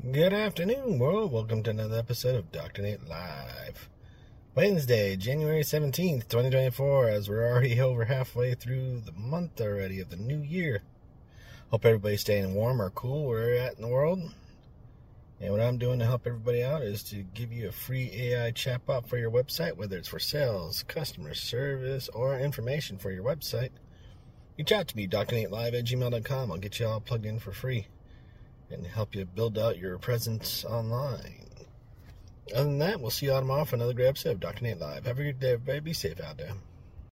Good afternoon, world. Welcome to another episode of Dr. Nate Live. Wednesday, January 17th, 2024, as we're already over halfway through the month already of the new year. Hope everybody's staying warm or cool where you're at in the world. And what I'm doing to help everybody out is to give you a free AI chatbot for your website, whether it's for sales, customer service, or information for your website. Reach out to me, drnatelive at gmail.com. I'll get you all plugged in for free and help you build out your presence online. Other than that, we'll see you all tomorrow for another great episode of Dr. Nate Live. Have a good day, everybody. Be safe out there.